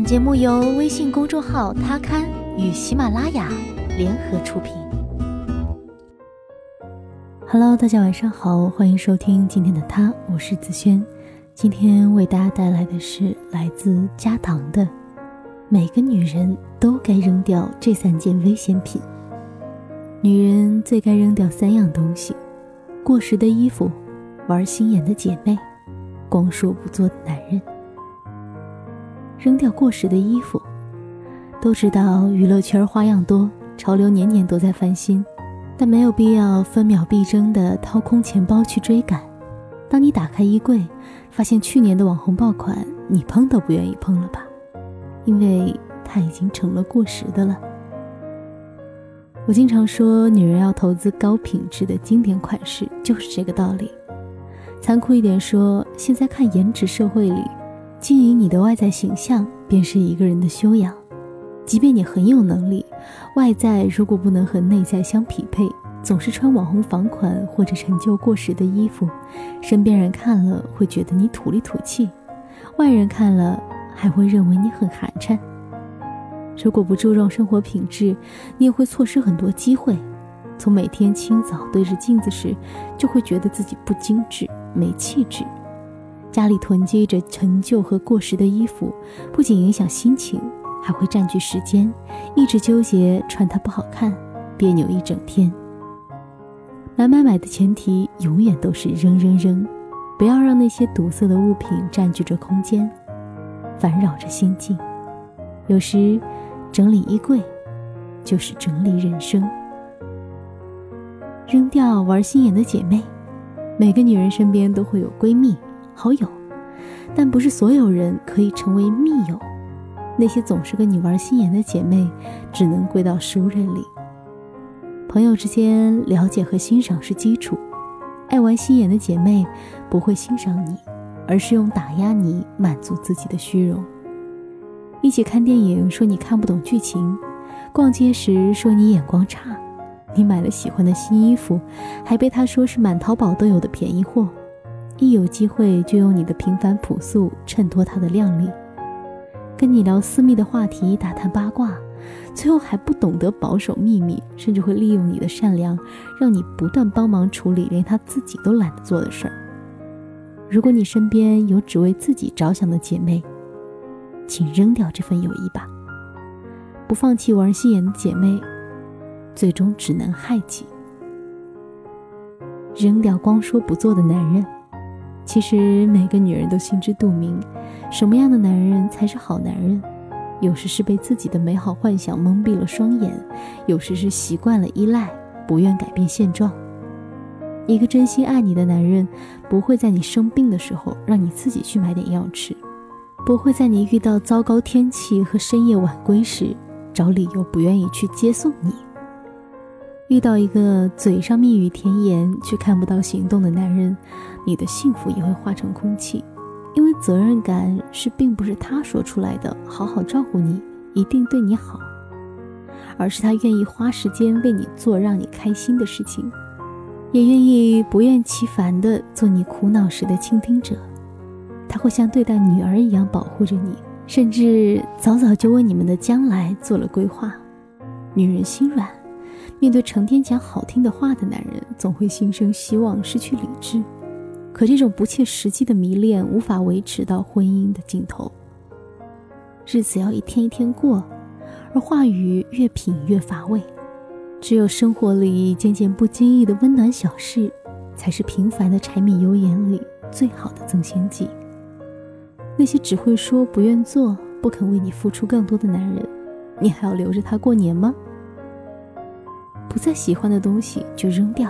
本节目由微信公众号“他刊”与喜马拉雅联合出品。Hello，大家晚上好，欢迎收听今天的他，我是子轩。今天为大家带来的是来自加糖的：每个女人都该扔掉这三件危险品。女人最该扔掉三样东西：过时的衣服、玩心眼的姐妹、光说不做的男人。扔掉过时的衣服，都知道娱乐圈花样多，潮流年年都在翻新，但没有必要分秒必争的掏空钱包去追赶。当你打开衣柜，发现去年的网红爆款，你碰都不愿意碰了吧？因为它已经成了过时的了。我经常说，女人要投资高品质的经典款式，就是这个道理。残酷一点说，现在看颜值社会里。经营你的外在形象，便是一个人的修养。即便你很有能力，外在如果不能和内在相匹配，总是穿网红仿款或者陈旧过时的衣服，身边人看了会觉得你土里土气，外人看了还会认为你很寒碜。如果不注重生活品质，你也会错失很多机会。从每天清早对着镜子时，就会觉得自己不精致、没气质。家里囤积着陈旧和过时的衣服，不仅影响心情，还会占据时间，一直纠结穿它不好看，别扭一整天。买买买的前提永远都是扔扔扔，不要让那些堵塞的物品占据着空间，烦扰着心境。有时，整理衣柜，就是整理人生。扔掉玩心眼的姐妹，每个女人身边都会有闺蜜。好友，但不是所有人可以成为密友。那些总是跟你玩心眼的姐妹，只能归到熟人里。朋友之间了解和欣赏是基础，爱玩心眼的姐妹不会欣赏你，而是用打压你满足自己的虚荣。一起看电影说你看不懂剧情，逛街时说你眼光差，你买了喜欢的新衣服，还被他说是满淘宝都有的便宜货。一有机会就用你的平凡朴素衬托他的靓丽，跟你聊私密的话题，打探八卦，最后还不懂得保守秘密，甚至会利用你的善良，让你不断帮忙处理连他自己都懒得做的事儿。如果你身边有只为自己着想的姐妹，请扔掉这份友谊吧。不放弃玩心眼的姐妹，最终只能害己。扔掉光说不做的男人。其实每个女人都心知肚明，什么样的男人才是好男人。有时是被自己的美好幻想蒙蔽了双眼，有时是习惯了依赖，不愿改变现状。一个真心爱你的男人，不会在你生病的时候让你自己去买点药吃，不会在你遇到糟糕天气和深夜晚归时找理由不愿意去接送你。遇到一个嘴上蜜语甜言却看不到行动的男人，你的幸福也会化成空气，因为责任感是并不是他说出来的，好好照顾你，一定对你好，而是他愿意花时间为你做让你开心的事情，也愿意不厌其烦的做你苦恼时的倾听者，他会像对待女儿一样保护着你，甚至早早就为你们的将来做了规划。女人心软。面对成天讲好听的话的男人，总会心生希望，失去理智。可这种不切实际的迷恋无法维持到婚姻的尽头。日子要一天一天过，而话语越品越乏味。只有生活里件件不经意的温暖小事，才是平凡的柴米油盐里最好的增鲜剂。那些只会说不愿做、不肯为你付出更多的男人，你还要留着他过年吗？不再喜欢的东西就扔掉，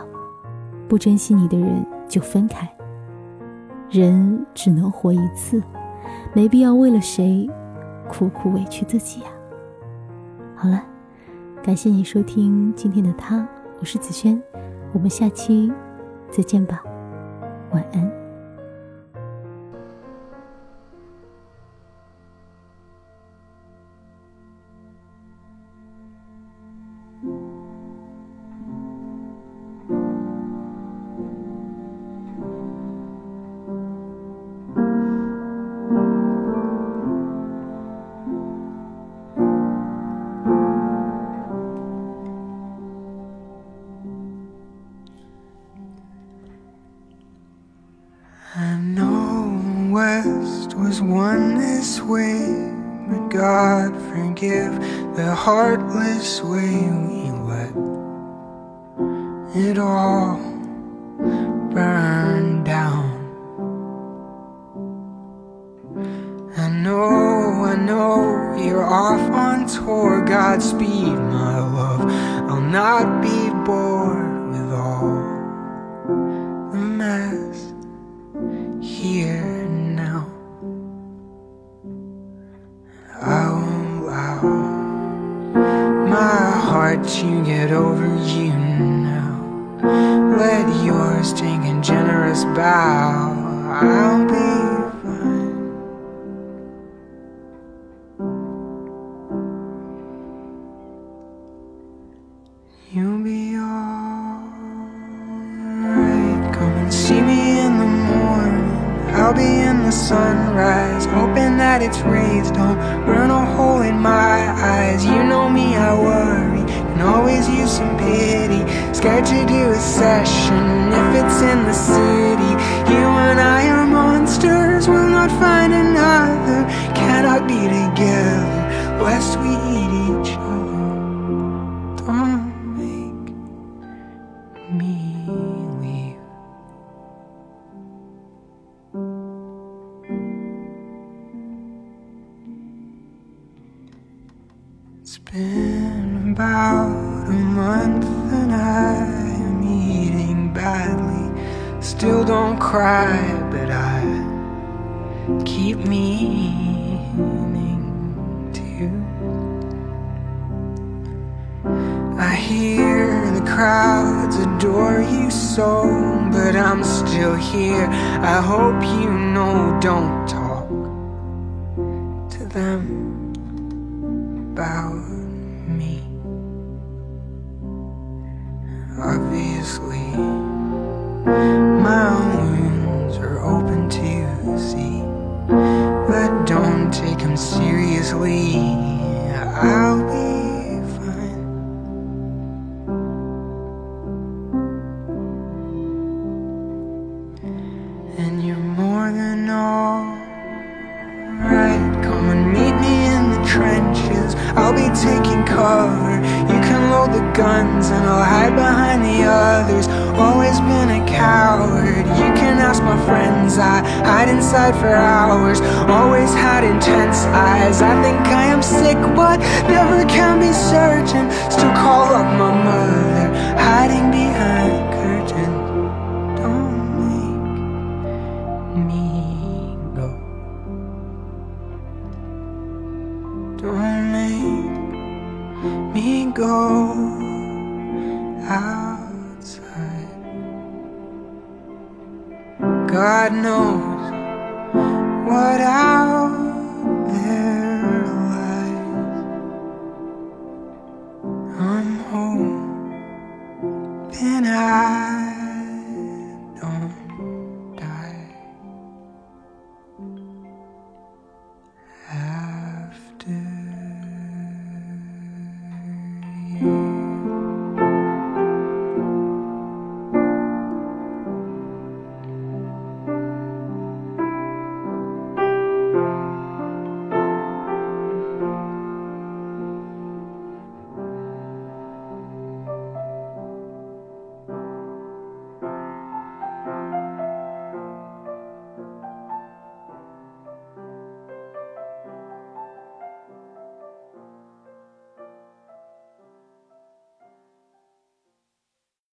不珍惜你的人就分开。人只能活一次，没必要为了谁苦苦委屈自己呀。好了，感谢你收听今天的他，我是子轩，我们下期再见吧，晚安。God forgive the heartless way we let it all burn down. I know, I know you're off on tour. Godspeed, my love. I'll not be bored with all the mess here heart to get over you now. Let yours take a generous bow. I'll be fine. You'll be alright. Come and see me in the morning. I'll be in the sunrise, hoping that its rays don't burn a hole in my eyes. You know me, I worry, can always use some pity. Scared to do a session if it's in the city. You and I are monsters, we'll not find another. Cannot be together, lest we eat each other. Don't make me leave. It's been about a month and I am eating badly. Still don't cry, but I keep meaning to. I hear the crowds adore you so, but I'm still here. I hope you know, don't talk to them Obviously, my wounds are open to see, but don't take them seriously. I'll be fine. And you're more than all right. Come and meet me in the trenches. I'll be taking cover. Guns and I'll hide behind the others. Always been a coward. You can ask my friends. I hide inside for hours. Always had intense eyes. I think I am sick, but never can be certain. Still call up my mother, hiding behind curtains. Don't make me go. Don't make me go outside. God knows